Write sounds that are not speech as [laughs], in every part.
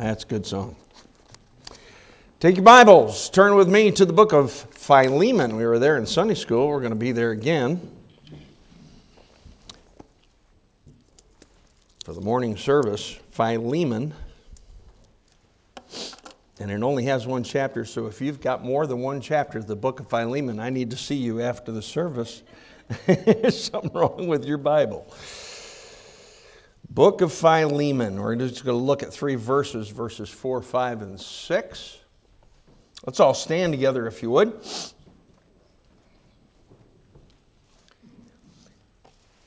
That's a good song. Take your Bibles, turn with me to the book of Philemon. We were there in Sunday school, we're going to be there again for the morning service. Philemon. And it only has one chapter, so if you've got more than one chapter of the book of Philemon, I need to see you after the service. [laughs] There's something wrong with your Bible. Book of Philemon. We're just going to look at three verses, verses 4, 5, and 6. Let's all stand together if you would.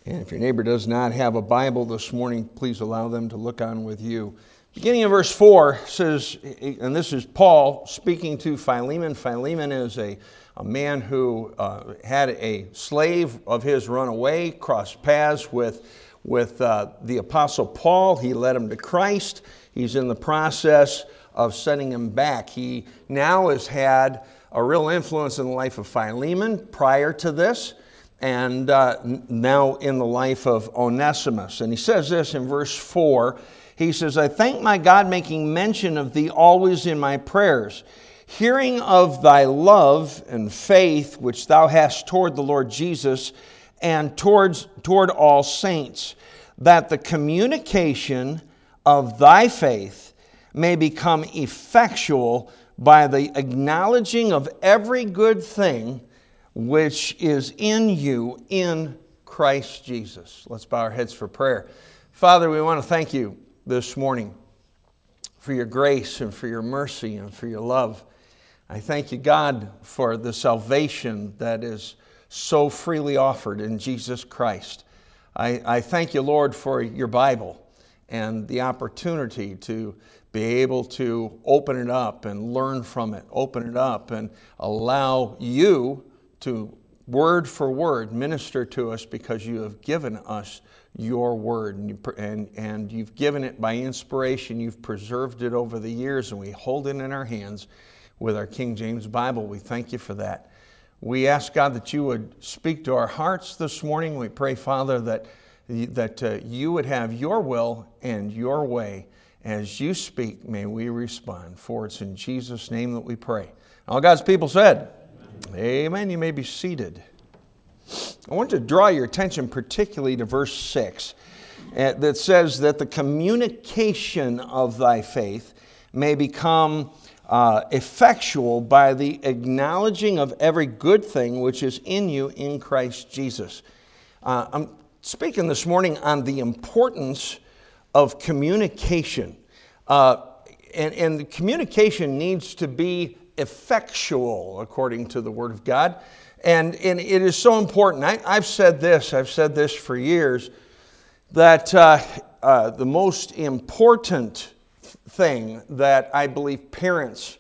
And if your neighbor does not have a Bible this morning, please allow them to look on with you. Beginning of verse 4 says, and this is Paul speaking to Philemon. Philemon is a, a man who uh, had a slave of his run away, crossed paths with with uh, the Apostle Paul. He led him to Christ. He's in the process of sending him back. He now has had a real influence in the life of Philemon prior to this, and uh, now in the life of Onesimus. And he says this in verse 4 He says, I thank my God, making mention of thee always in my prayers. Hearing of thy love and faith which thou hast toward the Lord Jesus, and towards, toward all saints, that the communication of thy faith may become effectual by the acknowledging of every good thing which is in you in Christ Jesus. Let's bow our heads for prayer. Father, we want to thank you this morning for your grace and for your mercy and for your love. I thank you, God, for the salvation that is so freely offered in Jesus Christ. I, I thank you, Lord, for your Bible and the opportunity to be able to open it up and learn from it, open it up and allow you to, word for word, minister to us because you have given us your word and, you, and, and you've given it by inspiration. You've preserved it over the years and we hold it in our hands with our King James Bible. We thank you for that. We ask, God, that you would speak to our hearts this morning. We pray, Father, that, that uh, you would have your will and your way. As you speak, may we respond. For it's in Jesus' name that we pray. All God's people said, Amen. Amen. You may be seated. I want to draw your attention particularly to verse 6 uh, that says that the communication of thy faith may become uh, effectual by the acknowledging of every good thing which is in you in Christ Jesus. Uh, I'm speaking this morning on the importance of communication. Uh, and, and communication needs to be effectual, according to the Word of God. And, and it is so important. I, have said this, I've said this for years, that uh, uh, the most important thing that I believe parents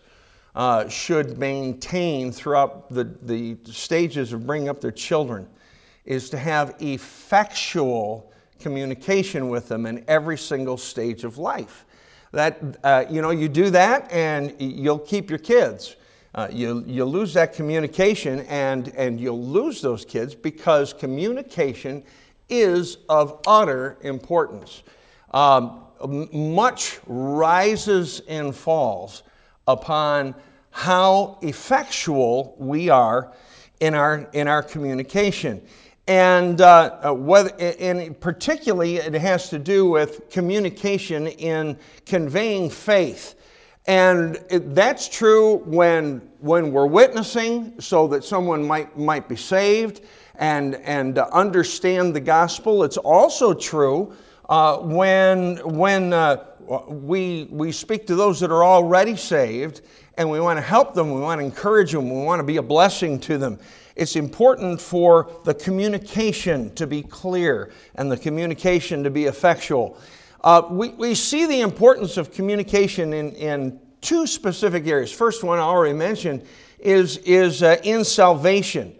uh, should maintain throughout the, the stages of bringing up their children is to have effectual communication with them in every single stage of life. That, uh, you know, you do that and you'll keep your kids. Uh, you, you lose that communication and, and you'll lose those kids because communication is of utter importance. Um, much rises and falls upon how effectual we are in our, in our communication. And, uh, uh whether, and particularly, it has to do with communication in conveying faith. And it, that's true when, when we're witnessing so that someone might, might be saved and, and understand the gospel. It's also true uh, when, when uh, we, we speak to those that are already saved and we want to help them, we want to encourage them, we want to be a blessing to them. It's important for the communication to be clear and the communication to be effectual. Uh, we, we see the importance of communication in, in two specific areas. First one I already mentioned is, is uh, in salvation.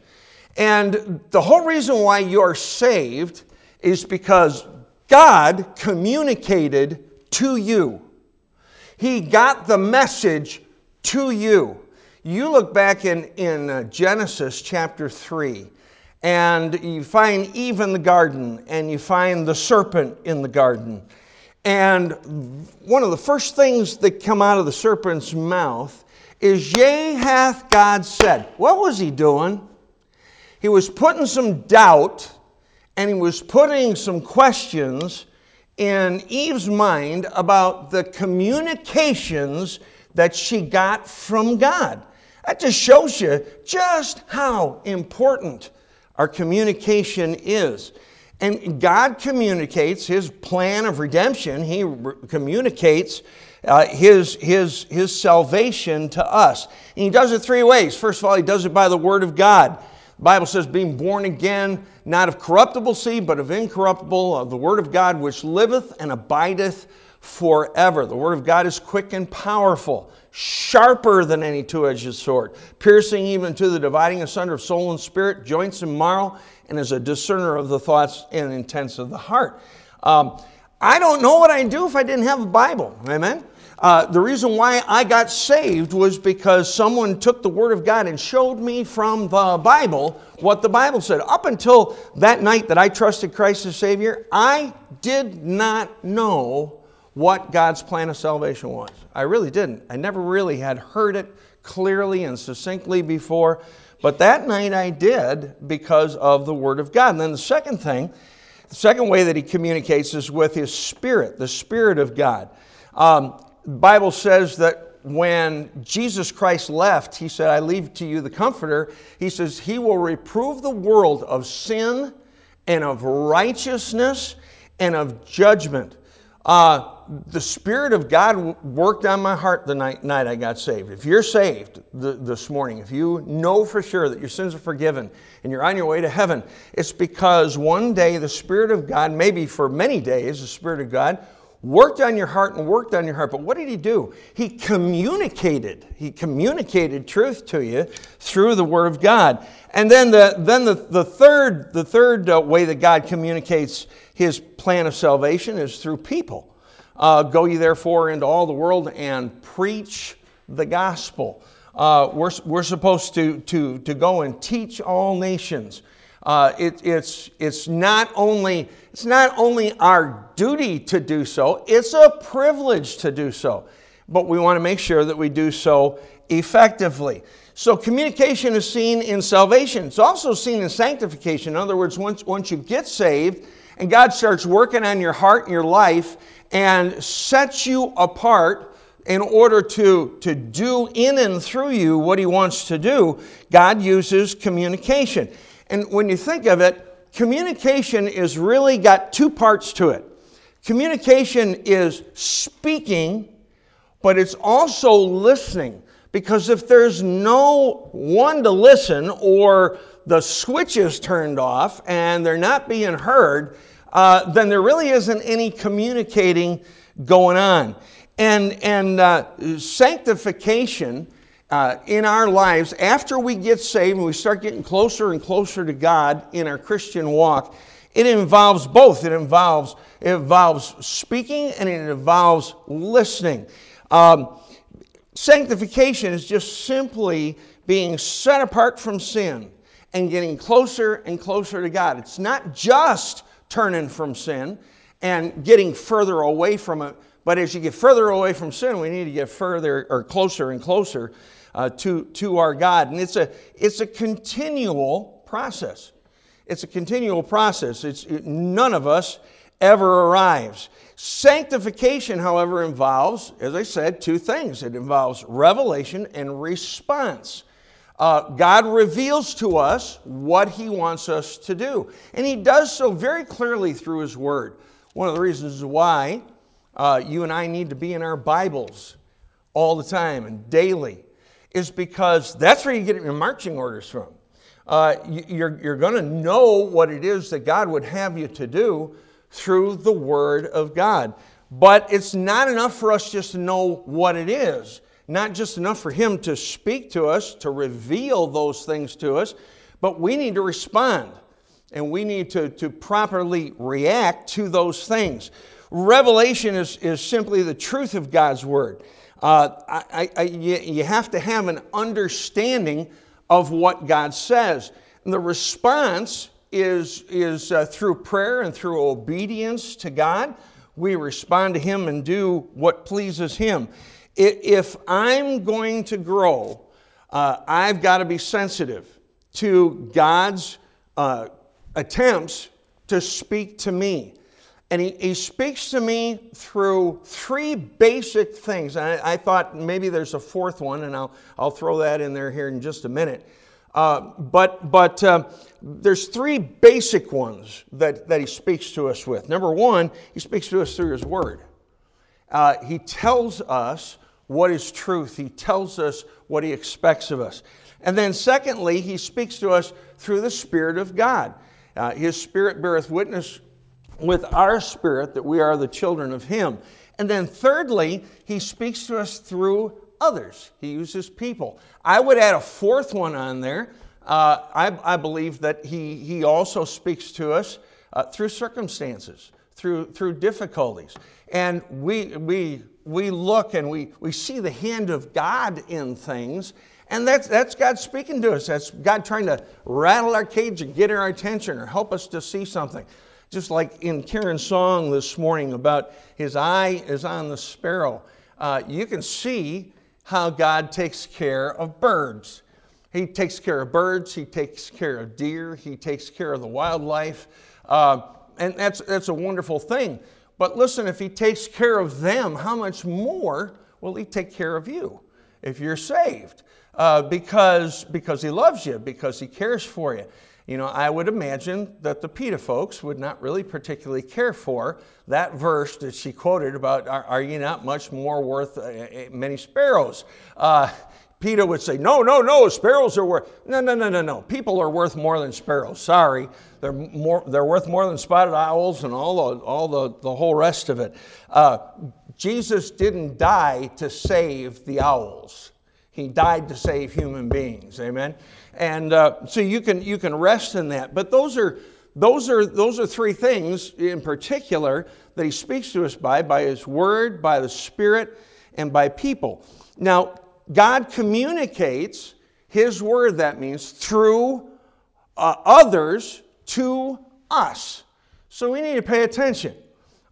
And the whole reason why you're saved is because God communicated to you. He got the message to you. You look back in, in uh, Genesis chapter 3, and you find Eve in the garden, and you find the serpent in the garden. And one of the first things that come out of the serpent's mouth is, Yea, hath God said. What was he doing? He was putting some doubt and he was putting some questions in Eve's mind about the communications that she got from God. That just shows you just how important our communication is. And God communicates his plan of redemption, he re- communicates uh, his, his, his salvation to us. And he does it three ways. First of all, he does it by the word of God. The Bible says, being born again, not of corruptible seed, but of incorruptible, of the word of God, which liveth and abideth forever. The word of God is quick and powerful, sharper than any two edged sword, piercing even to the dividing asunder of soul and spirit, joints and marrow, and is a discerner of the thoughts and intents of the heart. Um, I don't know what I'd do if I didn't have a Bible. Amen? Uh, the reason why I got saved was because someone took the Word of God and showed me from the Bible what the Bible said. Up until that night that I trusted Christ as Savior, I did not know what God's plan of salvation was. I really didn't. I never really had heard it clearly and succinctly before, but that night I did because of the Word of God. And then the second thing, the second way that He communicates is with His Spirit, the Spirit of God. Um, Bible says that when Jesus Christ left, He said, I leave to you the Comforter. He says, He will reprove the world of sin and of righteousness and of judgment. Uh, the Spirit of God worked on my heart the night, night I got saved. If you're saved the, this morning, if you know for sure that your sins are forgiven and you're on your way to heaven, it's because one day the Spirit of God, maybe for many days, the Spirit of God worked on your heart and worked on your heart. But what did He do? He communicated. He communicated truth to you through the Word of God. And then the, then the, the third, the third uh, way that God communicates His plan of salvation is through people. Uh, Go ye therefore into all the world and preach the gospel. Uh, we're, we're supposed to, to, to go and teach all nations. Uh, it, it's, it's, not only, it's not only our duty to do so, it's a privilege to do so. But we want to make sure that we do so effectively. So, communication is seen in salvation. It's also seen in sanctification. In other words, once, once you get saved and God starts working on your heart and your life, and sets you apart in order to, to do in and through you what He wants to do, God uses communication. And when you think of it, communication is really got two parts to it. Communication is speaking, but it's also listening. Because if there's no one to listen or the switch is turned off and they're not being heard, uh, then there really isn't any communicating going on. And, and uh, sanctification uh, in our lives, after we get saved and we start getting closer and closer to God in our Christian walk, it involves both. It involves, it involves speaking and it involves listening. Um, sanctification is just simply being set apart from sin and getting closer and closer to God. It's not just turning from sin and getting further away from it. But as you get further away from sin, we need to get further or closer and closer uh, to, to our God. And it's a, it's a continual process. It's a continual process. It's, it, none of us ever arrives. Sanctification, however, involves, as I said, two things it involves revelation and response. Uh, God reveals to us what He wants us to do. And He does so very clearly through His Word. One of the reasons why uh, you and I need to be in our Bibles all the time and daily is because that's where you get your marching orders from. Uh, you're you're going to know what it is that God would have you to do through the Word of God. But it's not enough for us just to know what it is not just enough for Him to speak to us, to reveal those things to us, but we need to respond and we need to, to properly react to those things. Revelation is, is simply the truth of God's Word. Uh, I, I, you, you have to have an understanding of what God says. And the response is, is uh, through prayer and through obedience to God. we respond to Him and do what pleases Him. If I'm going to grow, uh, I've got to be sensitive to God's uh, attempts to speak to me. And he, he speaks to me through three basic things. I, I thought maybe there's a fourth one, and I'll, I'll throw that in there here in just a minute. Uh, but but uh, there's three basic ones that, that he speaks to us with. Number one, he speaks to us through his word. Uh, he tells us what is truth, he tells us what he expects of us. And then, secondly, he speaks to us through the Spirit of God. Uh, his Spirit beareth witness with our spirit that we are the children of Him. And then, thirdly, He speaks to us through others. He uses people. I would add a fourth one on there. Uh, I, I, believe that he, he also speaks to us uh, through circumstances, through, through difficulties. And we, we, we look and we, we see the hand of God in things, and that's, that's God speaking to us. That's God trying to rattle our cage and get our attention or help us to see something. Just like in Karen's song this morning about his eye is on the sparrow. Uh, you can see how God takes care of birds. He takes care of birds, he takes care of deer, he takes care of the wildlife. Uh, and that's, that's a wonderful thing. But listen, if he takes care of them, how much more will he take care of you if you're saved? Uh, because, because he loves you, because he cares for you. You know, I would imagine that the PETA folks would not really particularly care for that verse that she quoted about, Are, are you not much more worth uh, uh many sparrows? Uh, PETA would say, No, no, no, sparrows are worth. No, no, no, no, no. People are worth more than sparrows. Sorry. They're, more, they're worth more than spotted owls and all the, all the, the whole rest of it. Uh, Jesus didn't die to save the owls. He died to save human beings. Amen. And uh, so you can you can rest in that. But those are those are those are three things in particular that he speaks to us by by his word, by the Spirit, and by people. Now, God communicates his word, that means, through uh, others to us. So we need to pay attention.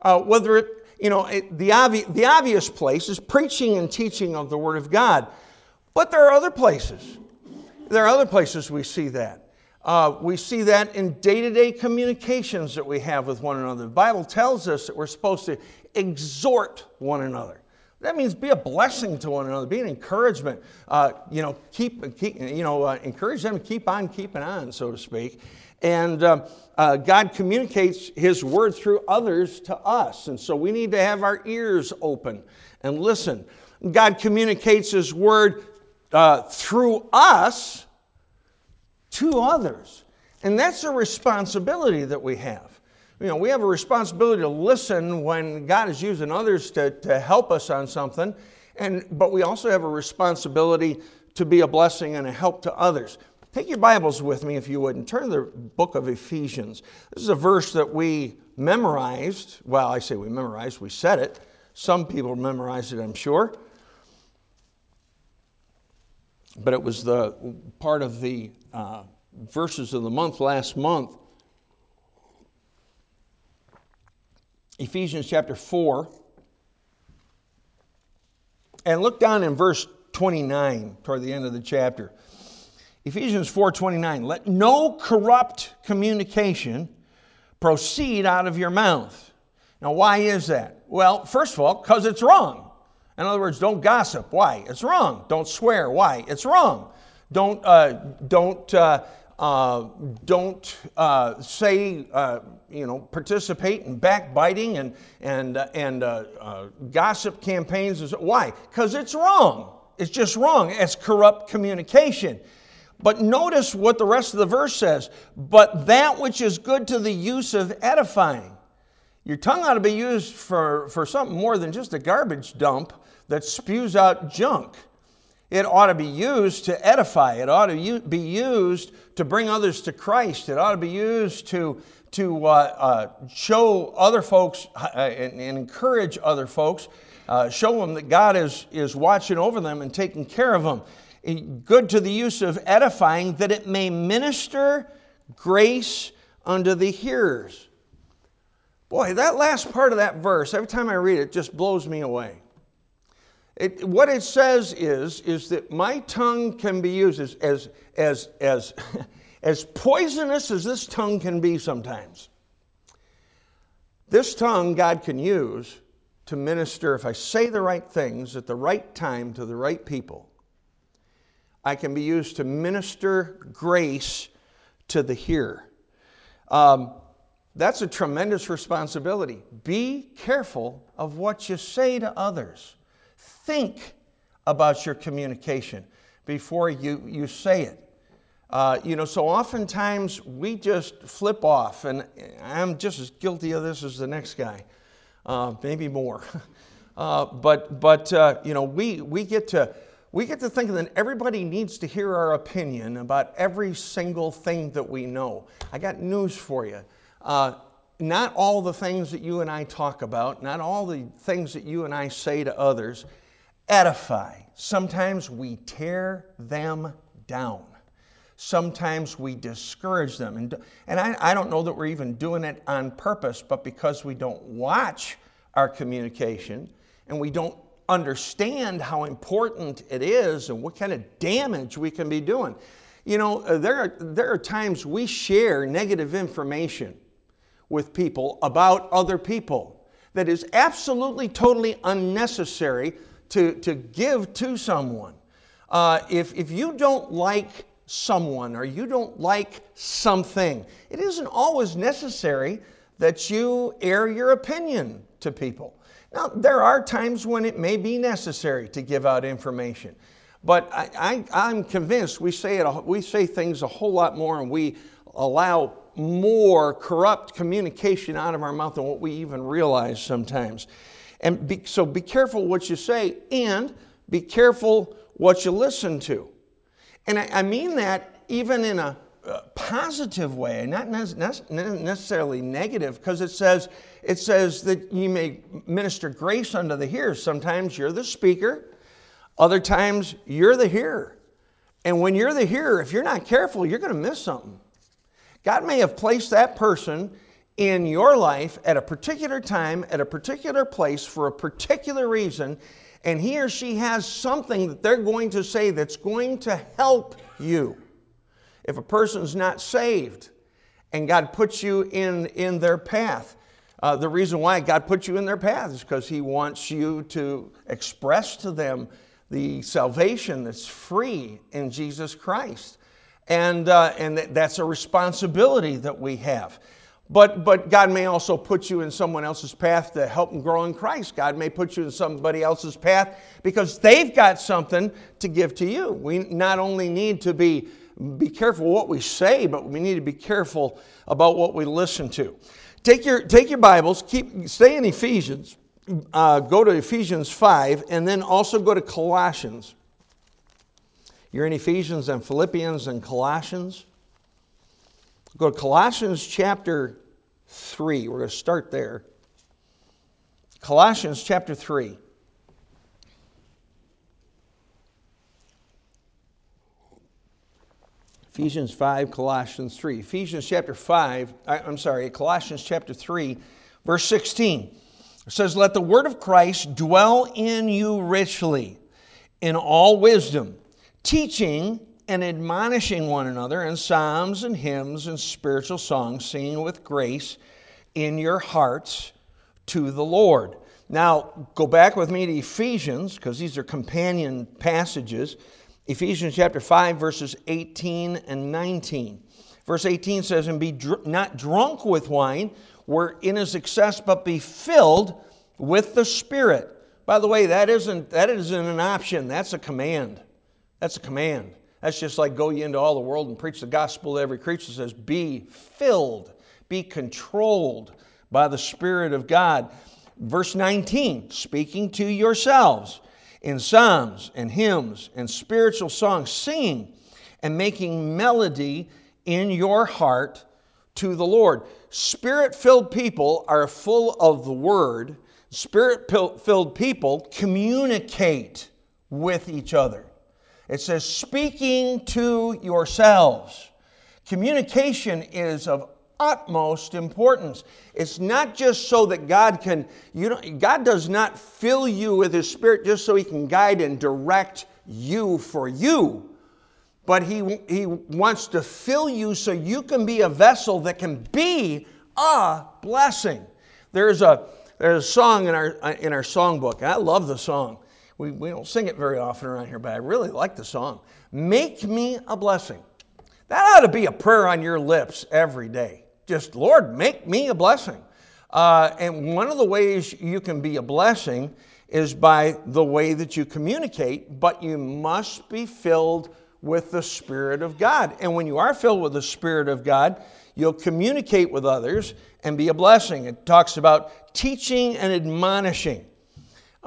Uh, whether it, you know, it, the, obvi- the obvious place is preaching and teaching of the Word of God. But there are other places. There are other places we see that. Uh, we see that in day to day communications that we have with one another. The Bible tells us that we're supposed to exhort one another. That means be a blessing to one another, be an encouragement. Uh, you know, keep, keep you know, uh, encourage them to keep on keeping on, so to speak. And um, uh, God communicates His word through others to us. And so we need to have our ears open and listen. God communicates His word uh, through us to others. And that's a responsibility that we have. You know, we have a responsibility to listen when God is using others to, to help us on something, and, but we also have a responsibility to be a blessing and a help to others. Take your Bibles with me, if you would, and turn to the book of Ephesians. This is a verse that we memorized. Well, I say we memorized, we said it. Some people memorized it, I'm sure but it was the part of the uh, verses of the month last month. Ephesians chapter 4. And look down in verse 29 toward the end of the chapter. Ephesians 4:29 Let no corrupt communication proceed out of your mouth. Now why is that? Well, first of all, cuz it's wrong. In other words, don't gossip. Why? It's wrong. Don't swear. Why? It's wrong. Don't, uh, don't, uh, uh, don't uh, say, uh, you know, participate in backbiting and, and, uh, and gossip campaigns. Why? Because it's wrong. It's just wrong. It's corrupt communication. But notice what the rest of the verse says. But that which is good to the use of edifying. Your tongue ought to be used for, for something more than just a garbage dump that spews out junk. It ought to be used to edify. It ought to be used to bring others to Christ. It ought to be used to, to uh, uh, show other folks uh, and, and, encourage other folks, uh, show them that God is, is watching over them and taking care of them. Good to the use of edifying, that it may minister grace unto the hearers. Boy, that last part of that verse, every time I read it, just blows me away. It, what it says is, is that my tongue can be used as, as, as, as, [laughs] as poisonous as this tongue can be sometimes. This tongue God can use to minister, if I say the right things at the right time to the right people, I can be used to minister grace to the hearer. Um, that's a tremendous responsibility. Be careful of what you say to others. Think about your communication before you, you say it. Uh, you know, so oftentimes we just flip off, and I'm just as guilty of this as the next guy, uh, maybe more. [laughs] Uh, but but uh, you know, we, we get to we get to thinking that everybody needs to hear our opinion about every single thing that we know. I got news for you. Uh, not all the things that you and I talk about, not all the things that you and I say to others edify. Sometimes we tear them down. Sometimes we discourage them. And, and I, I don't know that we're even doing it on purpose, but because we don't watch our communication and we don't understand how important it is and what kind of damage we can be doing. You know, uh, there are, there are times we share negative information with people about other people that is absolutely, totally unnecessary to, to give to someone. Uh, if, if you don't like someone or you don't like something, it isn't always necessary that you air your opinion to people. Now, there are times when it may be necessary to give out information, but I, am convinced we say, it, we say things a whole lot more and we allow more corrupt communication out of our mouth than what we even realize sometimes. And be, so be careful what you say and be careful what you listen to. And I, I mean that even in a, a positive way, not necessarily negative, because it says, it says that you may minister grace unto the hearers. Sometimes you're the speaker, other times you're the hearer. And when you're the hearer, if you're not careful, you're going to miss something. God may have placed that person in your life at a particular time, at a particular place, for a particular reason, and he or she has something that they're going to say that's going to help you. If a person's not saved and God puts you in, in their path, uh, the reason why God put you in their path is because He wants you to express to them the salvation that's free in Jesus Christ. And, uh, and that's a responsibility that we have. But, but God may also put you in someone else's path to help them grow in Christ. God may put you in somebody else's path because they've got something to give to you. We not only need to be, be careful what we say, but we need to be careful about what we listen to. Take your, take your Bibles, keep, stay in Ephesians, uh, go to Ephesians 5, and then also go to Colossians. You're in Ephesians and Philippians and Colossians. Go to Colossians chapter 3. We're going to start there. Colossians chapter 3. Ephesians 5, Colossians 3. Ephesians chapter 5, I'm sorry, Colossians chapter 3, verse 16. It says, Let the word of Christ dwell in you richly, in all wisdom, teaching and admonishing one another in psalms and hymns and spiritual songs, singing with grace in your hearts to the Lord. Now, go back with me to Ephesians, because these are companion passages. Ephesians chapter 5, verses 18 and 19. Verse 18 says, And be dr- not drunk with wine, wherein is excess, but be filled with the Spirit. By the way, that isn't, that isn't an option, that's a command. That's a command. That's just like go ye into all the world and preach the gospel to every creature. It says, Be filled, be controlled by the Spirit of God. Verse 19, speaking to yourselves in psalms and hymns and spiritual songs, singing and making melody in your heart to the Lord. Spirit filled people are full of the Word. Spirit filled people communicate with each other. It says, speaking to yourselves. Communication is of utmost importance. It's not just so that God can, you know, God does not fill you with His Spirit just so He can guide and direct you for you. But he, he wants to fill you so you can be a vessel that can be a blessing. There's a, there's a song in our, in our songbook, and I love the song. We, we don't sing it very often around here, but I really like the song. Make me a blessing. That ought to be a prayer on your lips every day. Just, Lord, make me a blessing. Uh, and one of the ways you can be a blessing is by the way that you communicate, but you must be filled with the Spirit of God. And when you are filled with the Spirit of God, you'll communicate with others and be a blessing. It talks about teaching and admonishing.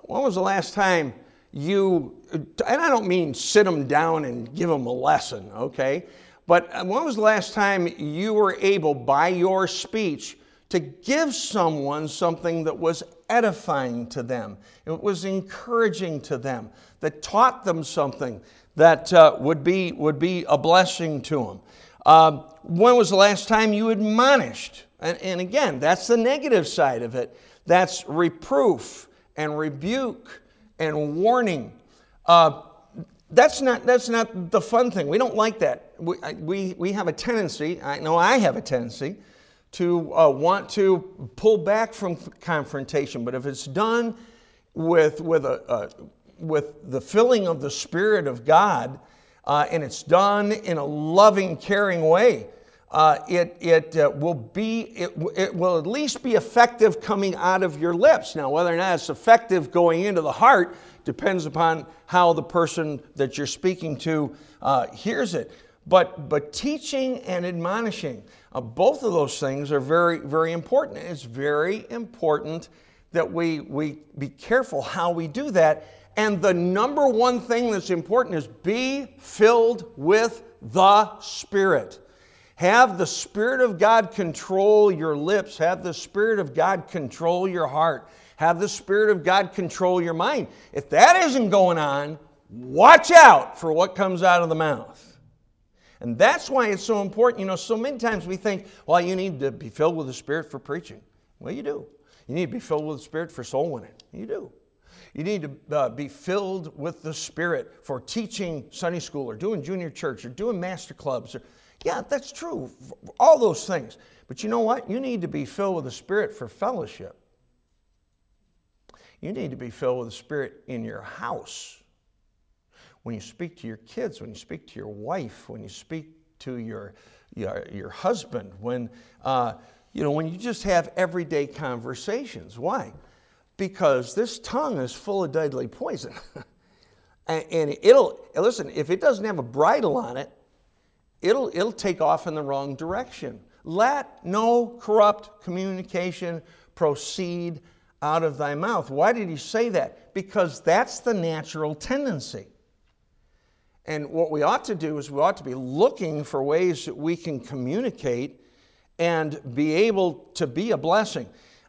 When was the last time you, and I don't mean sit them down and give them a lesson, okay? But when was the last time you were able, by your speech, to give someone something that was edifying to them, it was encouraging to them, that taught them something that uh, would, be, would be a blessing to them? Uh, when was the last time you admonished? And, and again, that's the negative side of it. That's reproof and rebuke and warning. Uh, that's not, that's not the fun thing. We don't like that. We, we, we have a tendency, I know I have a tendency, to uh, want to pull back from confrontation. But if it's done with, with, a, uh, with the filling of the Spirit of God, uh, and it's done in a loving, caring way, uh, it, it uh, will be it, it will at least be effective coming out of your lips now whether or not it's effective going into the heart depends upon how the person that you're speaking to uh, hears it. But, but teaching and admonishing, uh, both of those things are very, very important. It's very important that we, we be careful how we do that. And the number one thing that's important is be filled with the Spirit. Have the Spirit of God control your lips. Have the Spirit of God control your heart. Have the Spirit of God control your mind. If that isn't going on, watch out for what comes out of the mouth. And that's why it's so important. You know, so many times we think, well, you need to be filled with the Spirit for preaching. Well, you do. You need to be filled with the Spirit for soul winning. You do. You need to uh, be filled with the Spirit for teaching Sunday school or doing junior church or doing master clubs. Or, yeah, that's true. All those things. But you know what? You need to be filled with the Spirit for fellowship. You need to be filled with the Spirit in your house. When you speak to your kids, when you speak to your wife, when you speak to your, your, your husband, when, uh, you know, when you just have everyday conversations. Why? Because this tongue is full of deadly poison. [laughs] and, and it'll, listen, if it doesn't have a bridle on it, it'll, it'll take off in the wrong direction. Let no corrupt communication proceed out of thy mouth. Why did he say that? Because that's the natural tendency. And what we ought to do is we ought to be looking for ways that we can communicate and be able to be a blessing.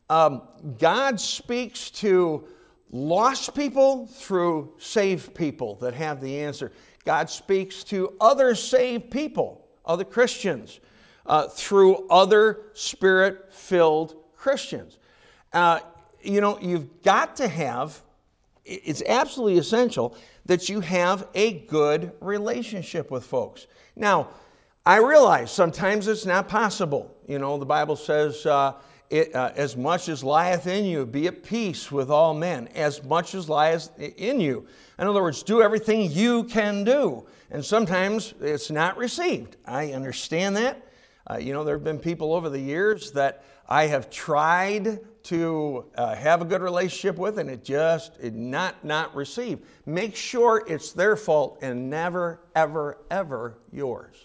Um, God speaks to lost people through saved people that have the answer. God speaks to other saved people, other Christians, uh, through other spirit filled Christians. Uh, you know, you've got to have, it's absolutely essential that you have a good relationship with folks. Now, I realize sometimes it's not possible. You know, the Bible says, uh, it, uh, as much as lieth in you, be at peace with all men, as much as lieth in you. In other words, do everything you can do. And sometimes it's not received. I understand that. Uh, you know, there have been people over the years that I have tried to uh, have a good relationship with and it just it not not received. Make sure it's their fault and never ever ever yours.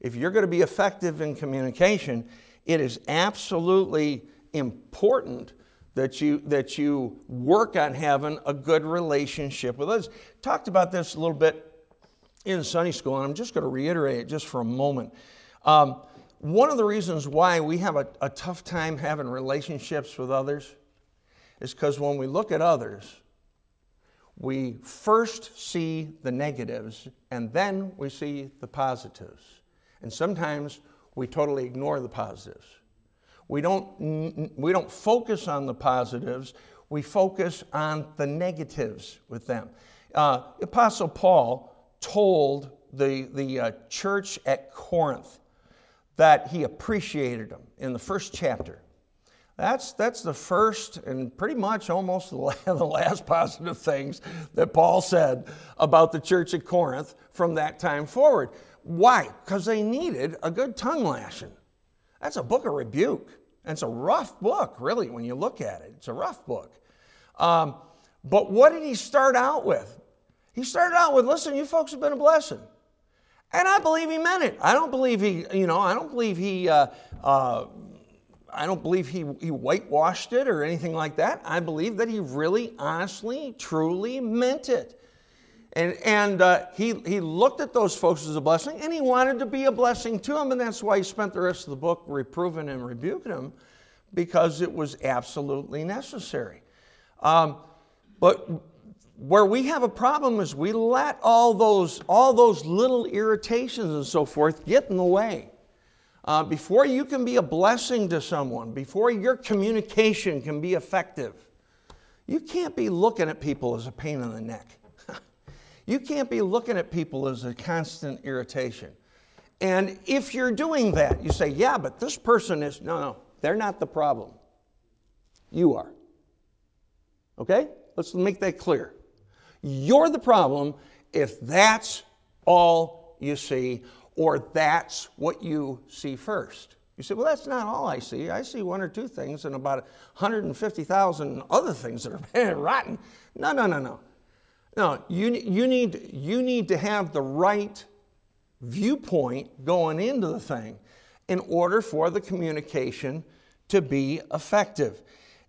If you're going to be effective in communication, it is absolutely important that you that you work on having a good relationship with others. Talked about this a little bit in Sunday school, and I'm just going to reiterate it just for a moment. Um, one of the reasons why we have a, a tough time having relationships with others is because when we look at others, we first see the negatives and then we see the positives. And sometimes we totally ignore the positives. We don't, we don't focus on the positives, we focus on the negatives with them. Uh, Apostle Paul told the, the uh, church at Corinth that he appreciated them in the first chapter. That's, that's the first and pretty much almost [laughs] the last positive things that Paul said about the church at Corinth from that time forward. Why? Because they needed a good tongue lashing. That's a book of rebuke. And it's a rough book, really, when you look at it. It's a rough book. Um, but what did he start out with? He started out with, listen, you folks have been a blessing. And I believe he meant it. I don't believe he, you know, I don't believe he, uh, uh, I don't believe he, he whitewashed it or anything like that. I believe that he really, honestly, truly meant it. And, and uh, he, he looked at those folks as a blessing and he wanted to be a blessing to them. And that's why he spent the rest of the book reproving and rebuking them because it was absolutely necessary. Um, but where we have a problem is we let all those, all those little irritations and so forth get in the way. Uh, before you can be a blessing to someone, before your communication can be effective, you can't be looking at people as a pain in the neck. You can't be looking at people as a constant irritation. And if you're doing that, you say, yeah, but this person is, no, no, they're not the problem. You are. Okay? Let's make that clear. You're the problem if that's all you see or that's what you see first. You say, well, that's not all I see. I see one or two things and about 150,000 other things that are [laughs] rotten. No, no, no, no. No, you, you, need, you need to have the right viewpoint going into the thing in order for the communication to be effective.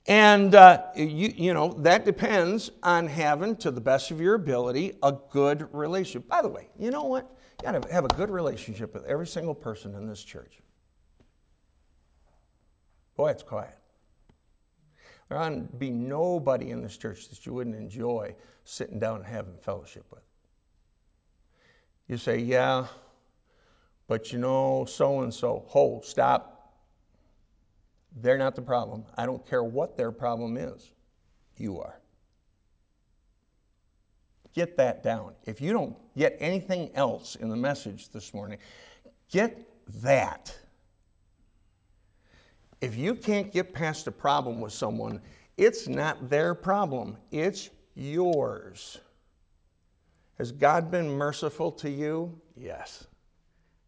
And uh, you, you know, that depends on having, to the best of your ability, a good relationship. By the way, you know what? You got to have a good relationship with every single person in this church. Boy, it's quiet. There ought to be nobody in this church that you wouldn't enjoy sitting down and having fellowship with. You say, yeah, but you know, so and so. Hold, stop. They're not the problem. I don't care what their problem is. You are. Get that down. If you don't get anything else in the message this morning, get that. If you can't get past a problem with someone, it's not their problem, it's yours. Has God been merciful to you? Yes.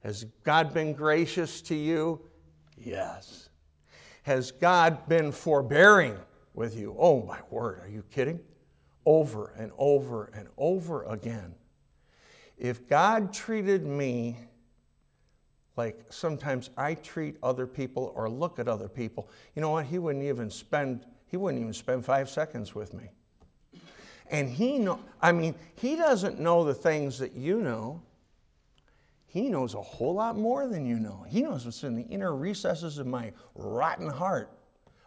Has God been gracious to you? Yes. Has God been forbearing with you? Oh, my word, are you kidding? Over and over and over again. If God treated me like sometimes I treat other people or look at other people, you know what? He wouldn't even spend, he wouldn't even spend five seconds with me. And he know, I mean, he doesn't know the things that you know. He knows a whole lot more than you know. He knows what's in the inner recesses of my rotten heart.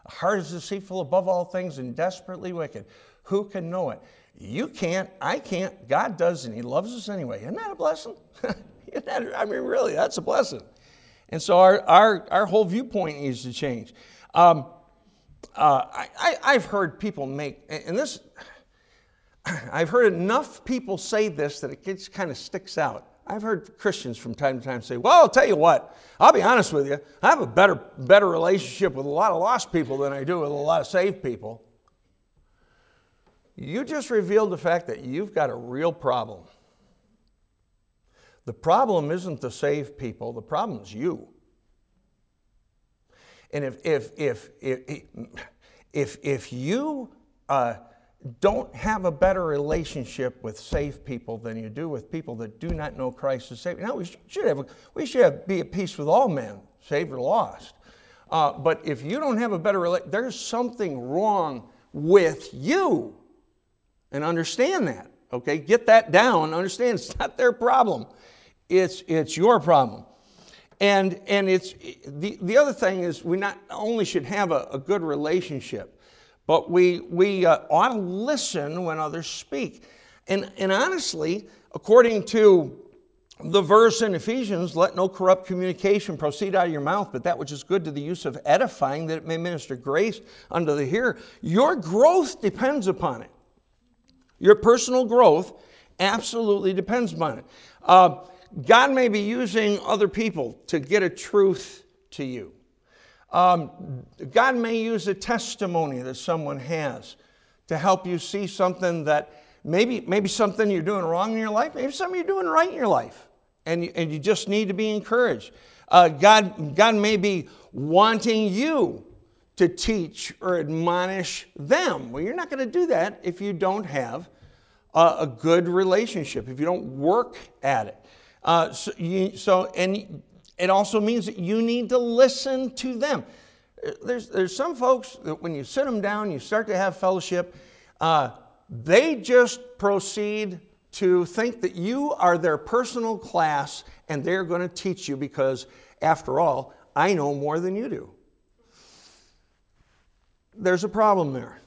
A heart is deceitful above all things and desperately wicked. Who can know it? You can't, I can't, God does, and He loves us anyway. Isn't that a blessing? [laughs] [laughs] I mean, really, that's a blessing. And so our, our, our whole viewpoint needs to change. Um, uh, I, have heard people make, and this, [sighs] I've heard enough people say this that it just kind of sticks out. I've heard Christians from time to time say, Well, I'll tell you what, I'll be honest with you, I have a better, better relationship with a lot of lost people than I do with a lot of saved people. You just revealed the fact that you've got a real problem. The problem isn't the saved people, the problem is you. And if, if, if, if, if, if you uh, don't have a better relationship with saved people than you do with people that do not know Christ as Savior. Now, we should, have, we should have, be at peace with all men, saved or lost. Uh, but if you don't have a better relationship, there's something wrong with you. And understand that, okay? Get that down. Understand it's not their problem, it's, it's your problem. And, and it's, the, the other thing is, we not only should have a, a good relationship, but we, we uh, ought to listen when others speak. And, and honestly, according to the verse in Ephesians, let no corrupt communication proceed out of your mouth, but that which is good to the use of edifying, that it may minister grace unto the hearer. Your growth depends upon it. Your personal growth absolutely depends upon it. Uh, God may be using other people to get a truth to you. Um, God may use a testimony that someone has to help you see something that maybe, maybe something you're doing wrong in your life, maybe something you're doing right in your life, and you, and you just need to be encouraged. Uh, God, God may be wanting you to teach or admonish them. Well, you're not going to do that if you don't have a, a good relationship, if you don't work at it. Uh, so, you, so, and it also means that you need to listen to them. There's, there's some folks that when you sit them down, you start to have fellowship, uh, they just proceed to think that you are their personal class and they're going to teach you because, after all, I know more than you do. There's a problem there.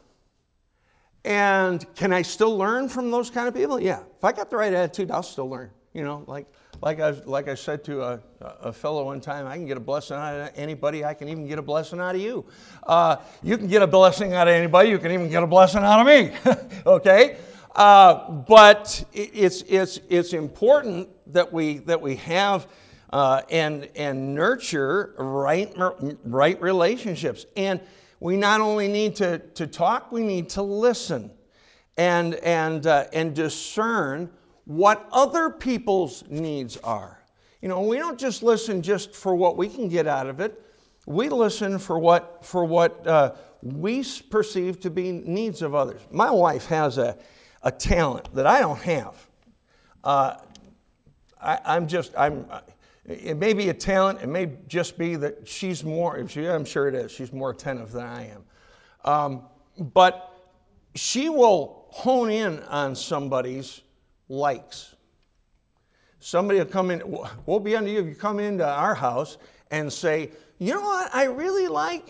And can I still learn from those kind of people? Yeah. If I got the right attitude, I'll still learn. You know, like, like, I, like I said to a, a fellow one time, I can get a blessing out of anybody. I can even get a blessing out of you. Uh, you can get a blessing out of anybody. You can even get a blessing out of me. [laughs] okay? Uh, but it's, it's, it's important that we, that we have uh, and, and nurture right, right relationships. And we not only need to, to talk, we need to listen and, and, uh, and discern what other people's needs are. You know, we don't just listen just for what we can get out of it. We listen for what, for what uh, we perceive to be needs of others. My wife has a, a talent that I don't have. Uh, I, am just, I'm, it may be a talent, it may just be that she's more, she, I'm sure it is, she's more attentive than I am. Um, but she will hone in on somebody's likes. Somebody will come in, we'll be under you if you come into our house and say, you know what, I really like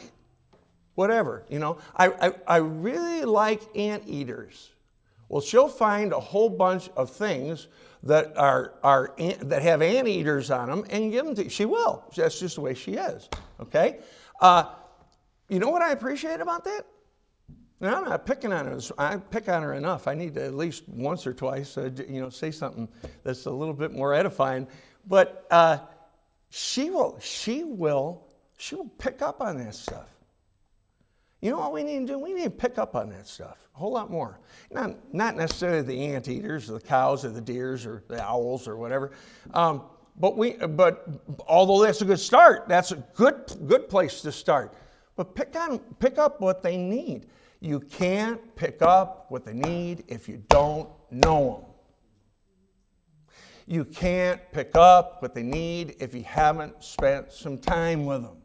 whatever, you know, I, I, I really like anteaters. Well, she'll find a whole bunch of things that are, are that have anteaters on them and give them to you. She will. That's just the way she is. Okay. Uh, you know what I appreciate about that? Now, I'm not picking on her. I pick on her enough. I need to at least once or twice, uh, you know, say something that's a little bit more edifying. But uh, she will, she will, she will pick up on that stuff. You know what we need to do? We need to pick up on that stuff a whole lot more. Not, not necessarily the anteaters, or the cows, or the deers, or the owls, or whatever. Um, but we, but although that's a good start, that's a good, good place to start. But pick on, pick up what they need. You can't pick up what they need if you don't know them. You can't pick up what they need if you haven't spent some time with them.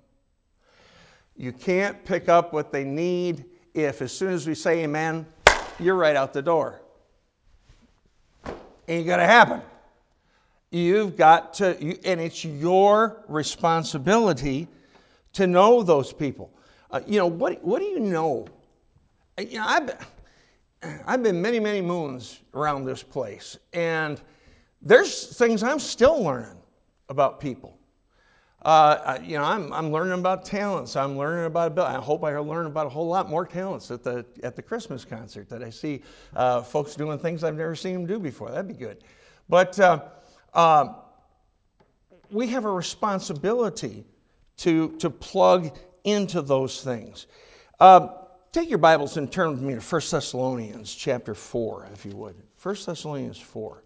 You can't pick up what they need if, as soon as we say amen, you're right out the door. Ain't gonna happen. You've got to, you, and it's your responsibility to know those people. Uh, you know, what, what do you know you know, I've, I've been many, many moons around this place, and there's things I'm still learning about people. Uh, you know, I'm, I'm learning about talents. I'm learning about I hope I learn about a whole lot more talents at the at the Christmas concert that I see uh, folks doing things I've never seen them do before. That'd be good. But uh, uh we have a responsibility to to plug into those things. Uh, Take your Bibles and turn with me to 1 Thessalonians chapter 4, if you would. 1 Thessalonians 4.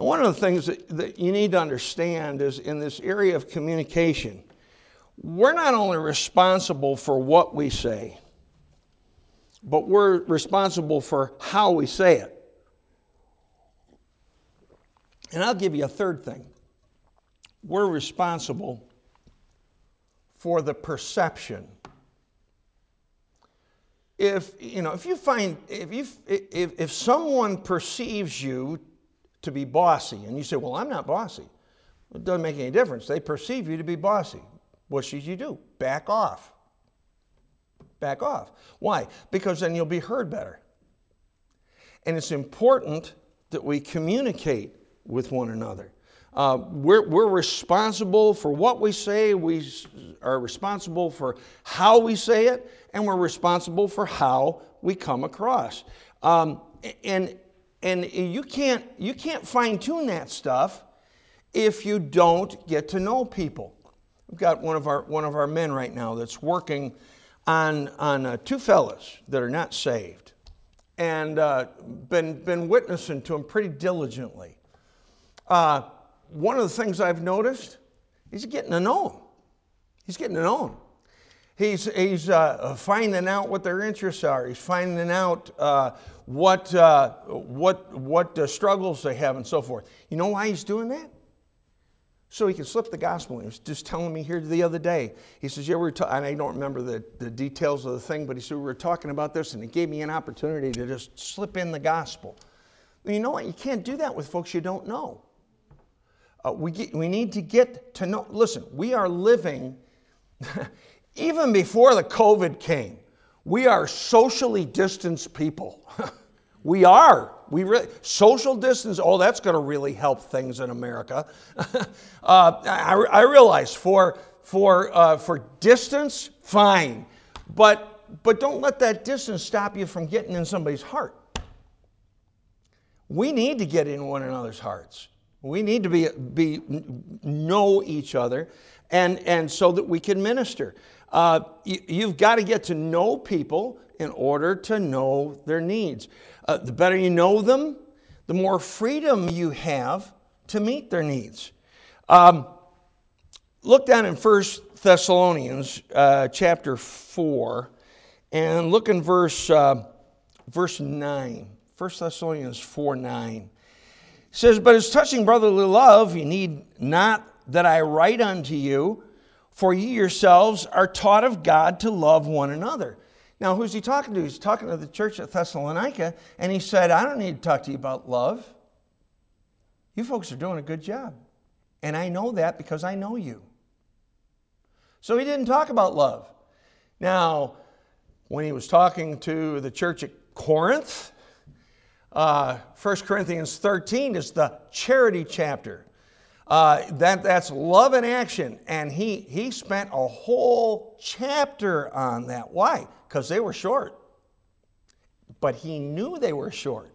One of the things that, that you need to understand is in this area of communication, we're not only responsible for what we say, but we're responsible for how we say it. And I'll give you a third thing. We're responsible for the perception. If, you know, if you find, if, you, if, if someone perceives you to be bossy and you say, well, I'm not bossy, it doesn't make any difference. They perceive you to be bossy. What should you do? Back off. Back off. Why? Because then you'll be heard better. And it's important that we communicate with one another. Uh, we're, we're responsible for what we say, we are responsible for how we say it, and we're responsible for how we come across. Um, and and you can't, you can't fine tune that stuff if you don't get to know people. We've got one of our, one of our men right now that's working on, on uh, two fellas that are not saved and uh, been, been witnessing to them pretty diligently. Uh, one of the things I've noticed, he's getting to know them. He's getting to know them. He's, he's uh, finding out what their interests are. He's finding out uh, what, uh, what, what uh, struggles they have and so forth. You know why he's doing that? So he can slip the gospel. He was just telling me here the other day. He says, Yeah, we were talking, and I don't remember the, the details of the thing, but he said, We were talking about this, and it gave me an opportunity to just slip in the gospel. You know what? You can't do that with folks you don't know. Uh, we, get, we need to get to know. Listen, we are living, [laughs] even before the COVID came, we are socially distanced people. [laughs] we are. We social distance, oh, that's going to really help things in America. [laughs] uh, I, I, realize for, for, uh, for distance, fine. But, but don't let that distance stop you from getting in somebody's heart. We need to get in one another's hearts. We need to be, be know each other and, and so that we can minister. Uh, you, you've got to get to know people in order to know their needs. Uh, the better you know them, the more freedom you have to meet their needs. Um, look down in 1 Thessalonians uh, chapter 4 and look in verse, uh, verse 9. 1 Thessalonians 4 9. It says, But as touching brotherly love, you need not that I write unto you, for ye yourselves are taught of God to love one another. Now, who's he talking to? He's talking to the church at Thessalonica, and he said, I don't need to talk to you about love. You folks are doing a good job. And I know that because I know you. So he didn't talk about love. Now, when he was talking to the church at Corinth, uh, 1 Corinthians 13 is the charity chapter. Uh, that, that's love in action. And he, he spent a whole chapter on that. Why? because they were short. But he knew they were short.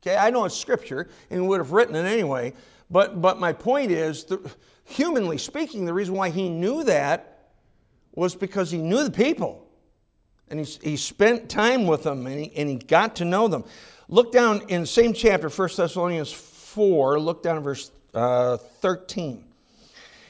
Okay, I know it's scripture and would have written it anyway, but, but my point is, the, humanly speaking, the reason why he knew that was because he knew the people. And he, he spent time with them and he, and he got to know them. Look down in the same chapter, 1 Thessalonians 4, look down at verse uh, 13.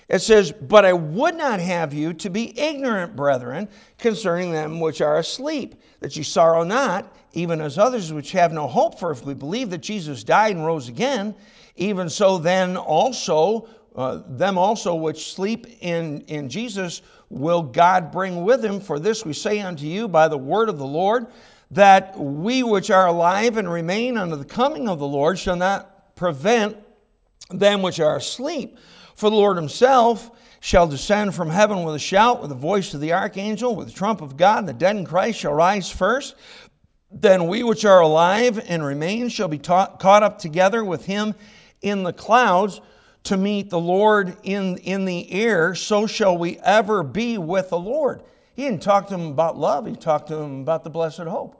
It says, But I would not have you to be ignorant, brethren, concerning them which are asleep, that ye sorrow not, even as others which have no hope. For if we believe that Jesus died and rose again, even so then also, uh, them also which sleep in, in Jesus will God bring with him. For this we say unto you by the word of the Lord, that we which are alive and remain unto the coming of the Lord shall not prevent them which are asleep. For the Lord himself shall descend from heaven with a shout, with the voice of the archangel, with the trump of God, and the dead in Christ shall rise first. Then we which are alive and remain shall be taught, caught up together with him in the clouds to meet the Lord in, in the air. So shall we ever be with the Lord. He didn't talk to them about love, he talked to them about the blessed hope.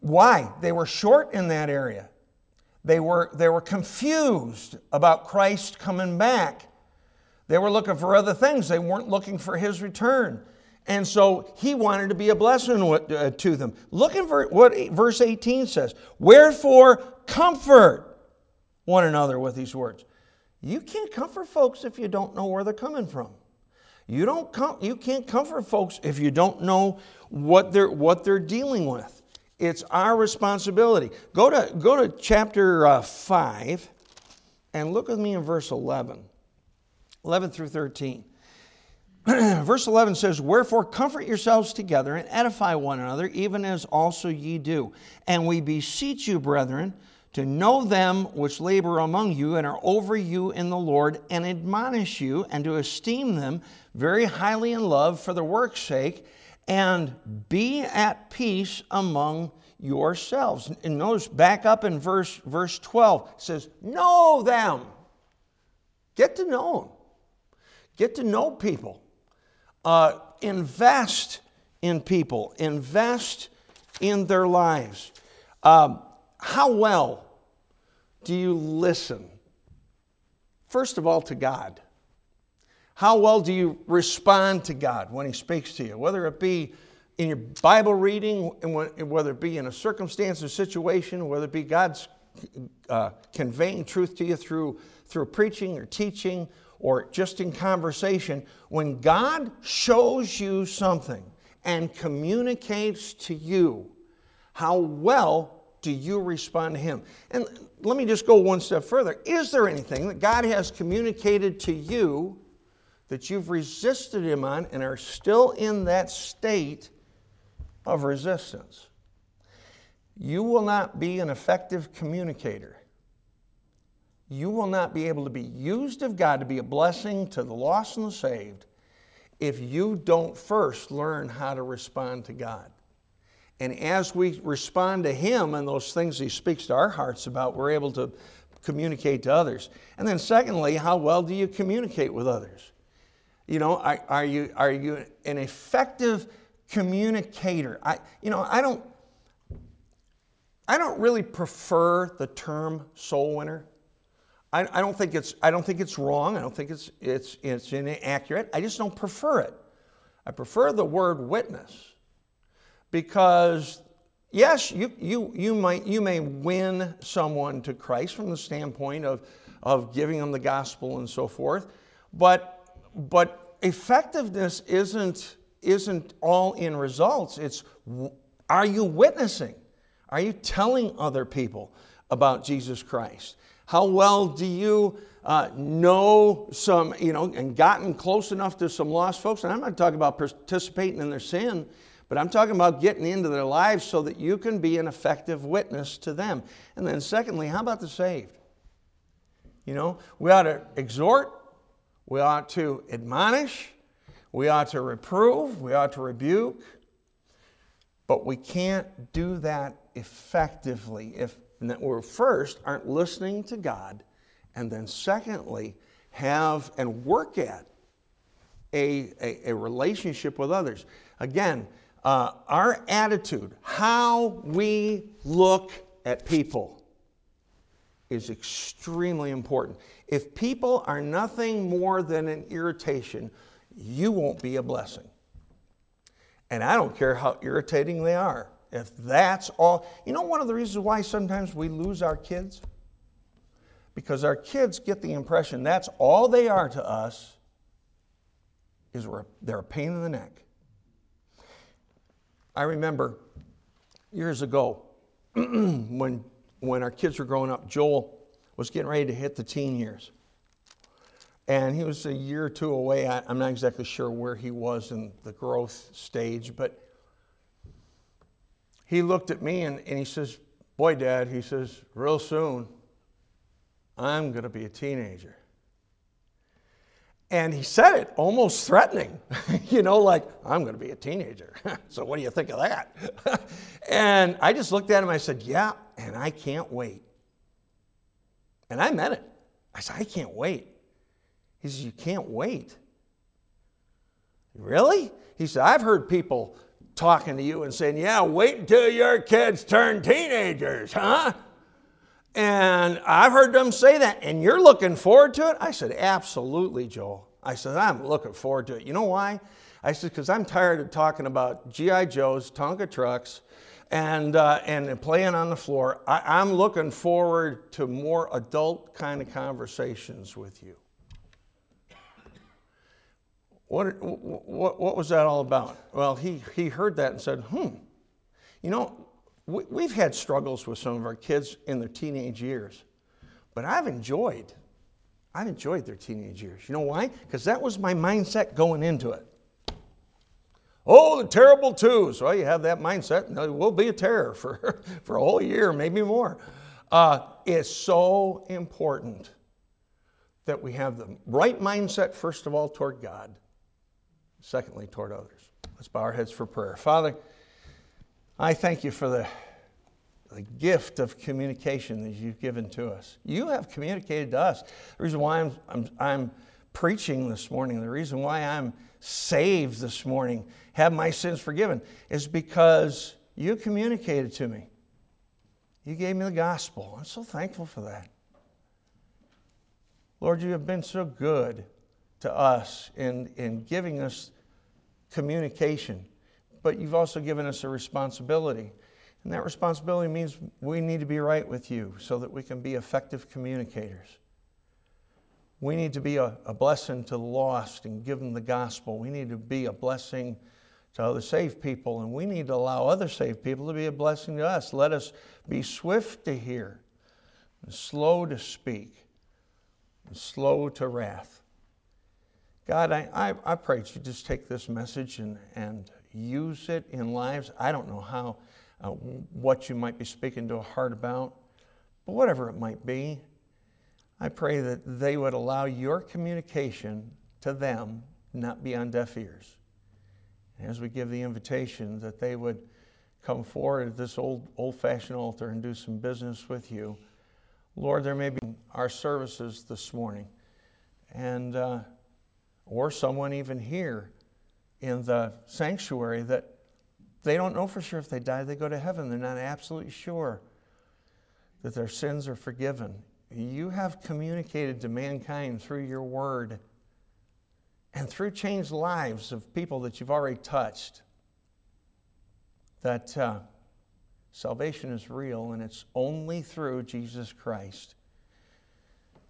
Why? They were short in that area. They were, they were confused about Christ coming back. They were looking for other things. They weren't looking for his return. And so he wanted to be a blessing uh, to them. Look at what verse 18 says. Wherefore, comfort one another with these words. You can't comfort folks if you don't know where they're coming from. You, don't com- you can't comfort folks if you don't know what they're, what they're dealing with. It's our responsibility. Go to, go to chapter uh, 5 and look with me in verse 11. 11 through 13. [clears throat] verse 11 says, Wherefore comfort yourselves together and edify one another, even as also ye do. And we beseech you, brethren, to know them which labor among you and are over you in the Lord, and admonish you, and to esteem them very highly in love for the work's sake and be at peace among yourselves. And notice back up in verse, verse 12, it says, Know them. Get to know them. Get to know people. Uh, invest in people. Invest in their lives. Um, how well do you listen? First of all, to God. How well do you respond to God when He speaks to you? Whether it be in your Bible reading, whether it be in a circumstance or situation, whether it be God's uh, conveying truth to you through, through preaching or teaching or just in conversation, when God shows you something and communicates to you, how well do you respond to Him? And let me just go one step further. Is there anything that God has communicated to you that you've resisted Him on and are still in that state of resistance. You will not be an effective communicator. You will not be able to be used of God to be a blessing to the lost and the saved if you don't first learn how to respond to God. And as we respond to Him and those things He speaks to our hearts about, we're able to communicate to others. And then, secondly, how well do you communicate with others? You know, are, are you, are you an effective communicator. I, you know, I don't, I don't really prefer the term soul winner. I, I, don't think it's, I don't think it's wrong. I don't think it's, it's, it's inaccurate. I just don't prefer it. I prefer the word witness because yes, you, you, you, might, you may win someone to Christ from the standpoint of, of giving them the gospel and so forth, but, but effectiveness isn't isn't all in results. It's are you witnessing? Are you telling other people about Jesus Christ? How well do you uh, know some, you know, and gotten close enough to some lost folks? And I'm not talking about participating in their sin, but I'm talking about getting into their lives so that you can be an effective witness to them. And then, secondly, how about the saved? You know, we ought to exhort, we ought to admonish, we ought to reprove, we ought to rebuke, but we can't do that effectively if we're first aren't listening to God, and then secondly, have and work at a, a, a relationship with others. Again, uh, our attitude, how we look at people, is extremely important. If people are nothing more than an irritation, you won't be a blessing. And I don't care how irritating they are. If that's all, you know, one of the reasons why sometimes we lose our kids? Because our kids get the impression that's all they are to us is they're a pain in the neck. I remember years ago [clears throat] when, when our kids were growing up, Joel was getting ready to hit the teen years. And he was a year or two away. I, am not exactly sure where he was in the growth stage, but he looked at me and, and he says, Boy, Dad, he says, real soon, I'm going to be a teenager. And he said it almost threatening, [laughs] you know, like, I'm going to be a teenager. [laughs] so what do you think of that? [laughs] and I just looked at him. I said, Yeah, and I can't wait. And I meant it. I said, I can't wait. He says, You can't wait. Really? He said, I've heard people talking to you and saying, Yeah, wait until your kids turn teenagers, huh? And I've heard them say that, and you're looking forward to it? I said, Absolutely, Joel. I said, I'm looking forward to it. You know why? I said, Because I'm tired of talking about G.I. Joes, Tonka trucks, and, uh, and playing on the floor. I, I'm looking forward to more adult kind of conversations with you. What, what, what was that all about? Well, he, he heard that and said, hmm, you know, we, we've had struggles with some of our kids in their teenage years, but I've enjoyed, I've enjoyed their teenage years. You know why? Because that was my mindset going into it. Oh, the terrible twos. Well, you have that mindset, and it will be a terror for, [laughs] for a whole year, maybe more. Uh, it's so important that we have the right mindset, first of all, toward God secondly, toward others. Let's bow our heads for prayer. Father, I thank you for the, the gift of communication that you've given to us. You have communicated to us. The reason why I'm, I'm, I'm preaching this morning, the reason why I'm saved this morning, have my sins forgiven, is because you communicated to me. You gave me the gospel. I'm so thankful for that. Lord, you have been so good to us in, in giving us communication, but you've also given us a responsibility. And that responsibility means we need to be right with you so that we can be effective communicators. We need to be a, a blessing to the lost and give them the gospel. We need to be a blessing to other saved people, and we need to allow other saved people to be a blessing to us. Let us be swift to hear, slow to speak, and slow to wrath. God, I, I, I pray that you just take this message and, and use it in lives. I don't know how, uh, what you might be speaking to a heart about, but whatever it might be, I pray that they would allow your communication to them not be on deaf ears as we give the invitation, that they would come forward at this old, old-fashioned altar and do some business with you. Lord, there may be our services this morning, and uh, or someone even here in the sanctuary that they don't know for sure if they die, they go to heaven. They're not absolutely sure that their sins are forgiven. You have communicated to mankind through your word and through changed lives of people that you've already touched, that uh, salvation is real and it's only through Jesus Christ.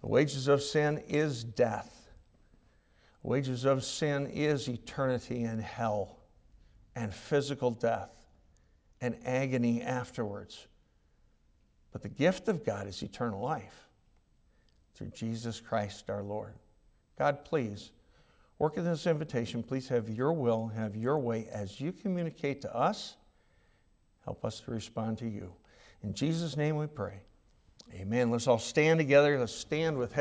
The wages of sin is death. The wages of sin is eternity in hell and physical death and agony afterwards. But the gift of God is eternal life through Jesus Christ our Lord. God, please Work in this invitation. Please have your will, have your way as you communicate to us. Help us to respond to you. In Jesus' name we pray. Amen. Let's all stand together. Let's stand with heads.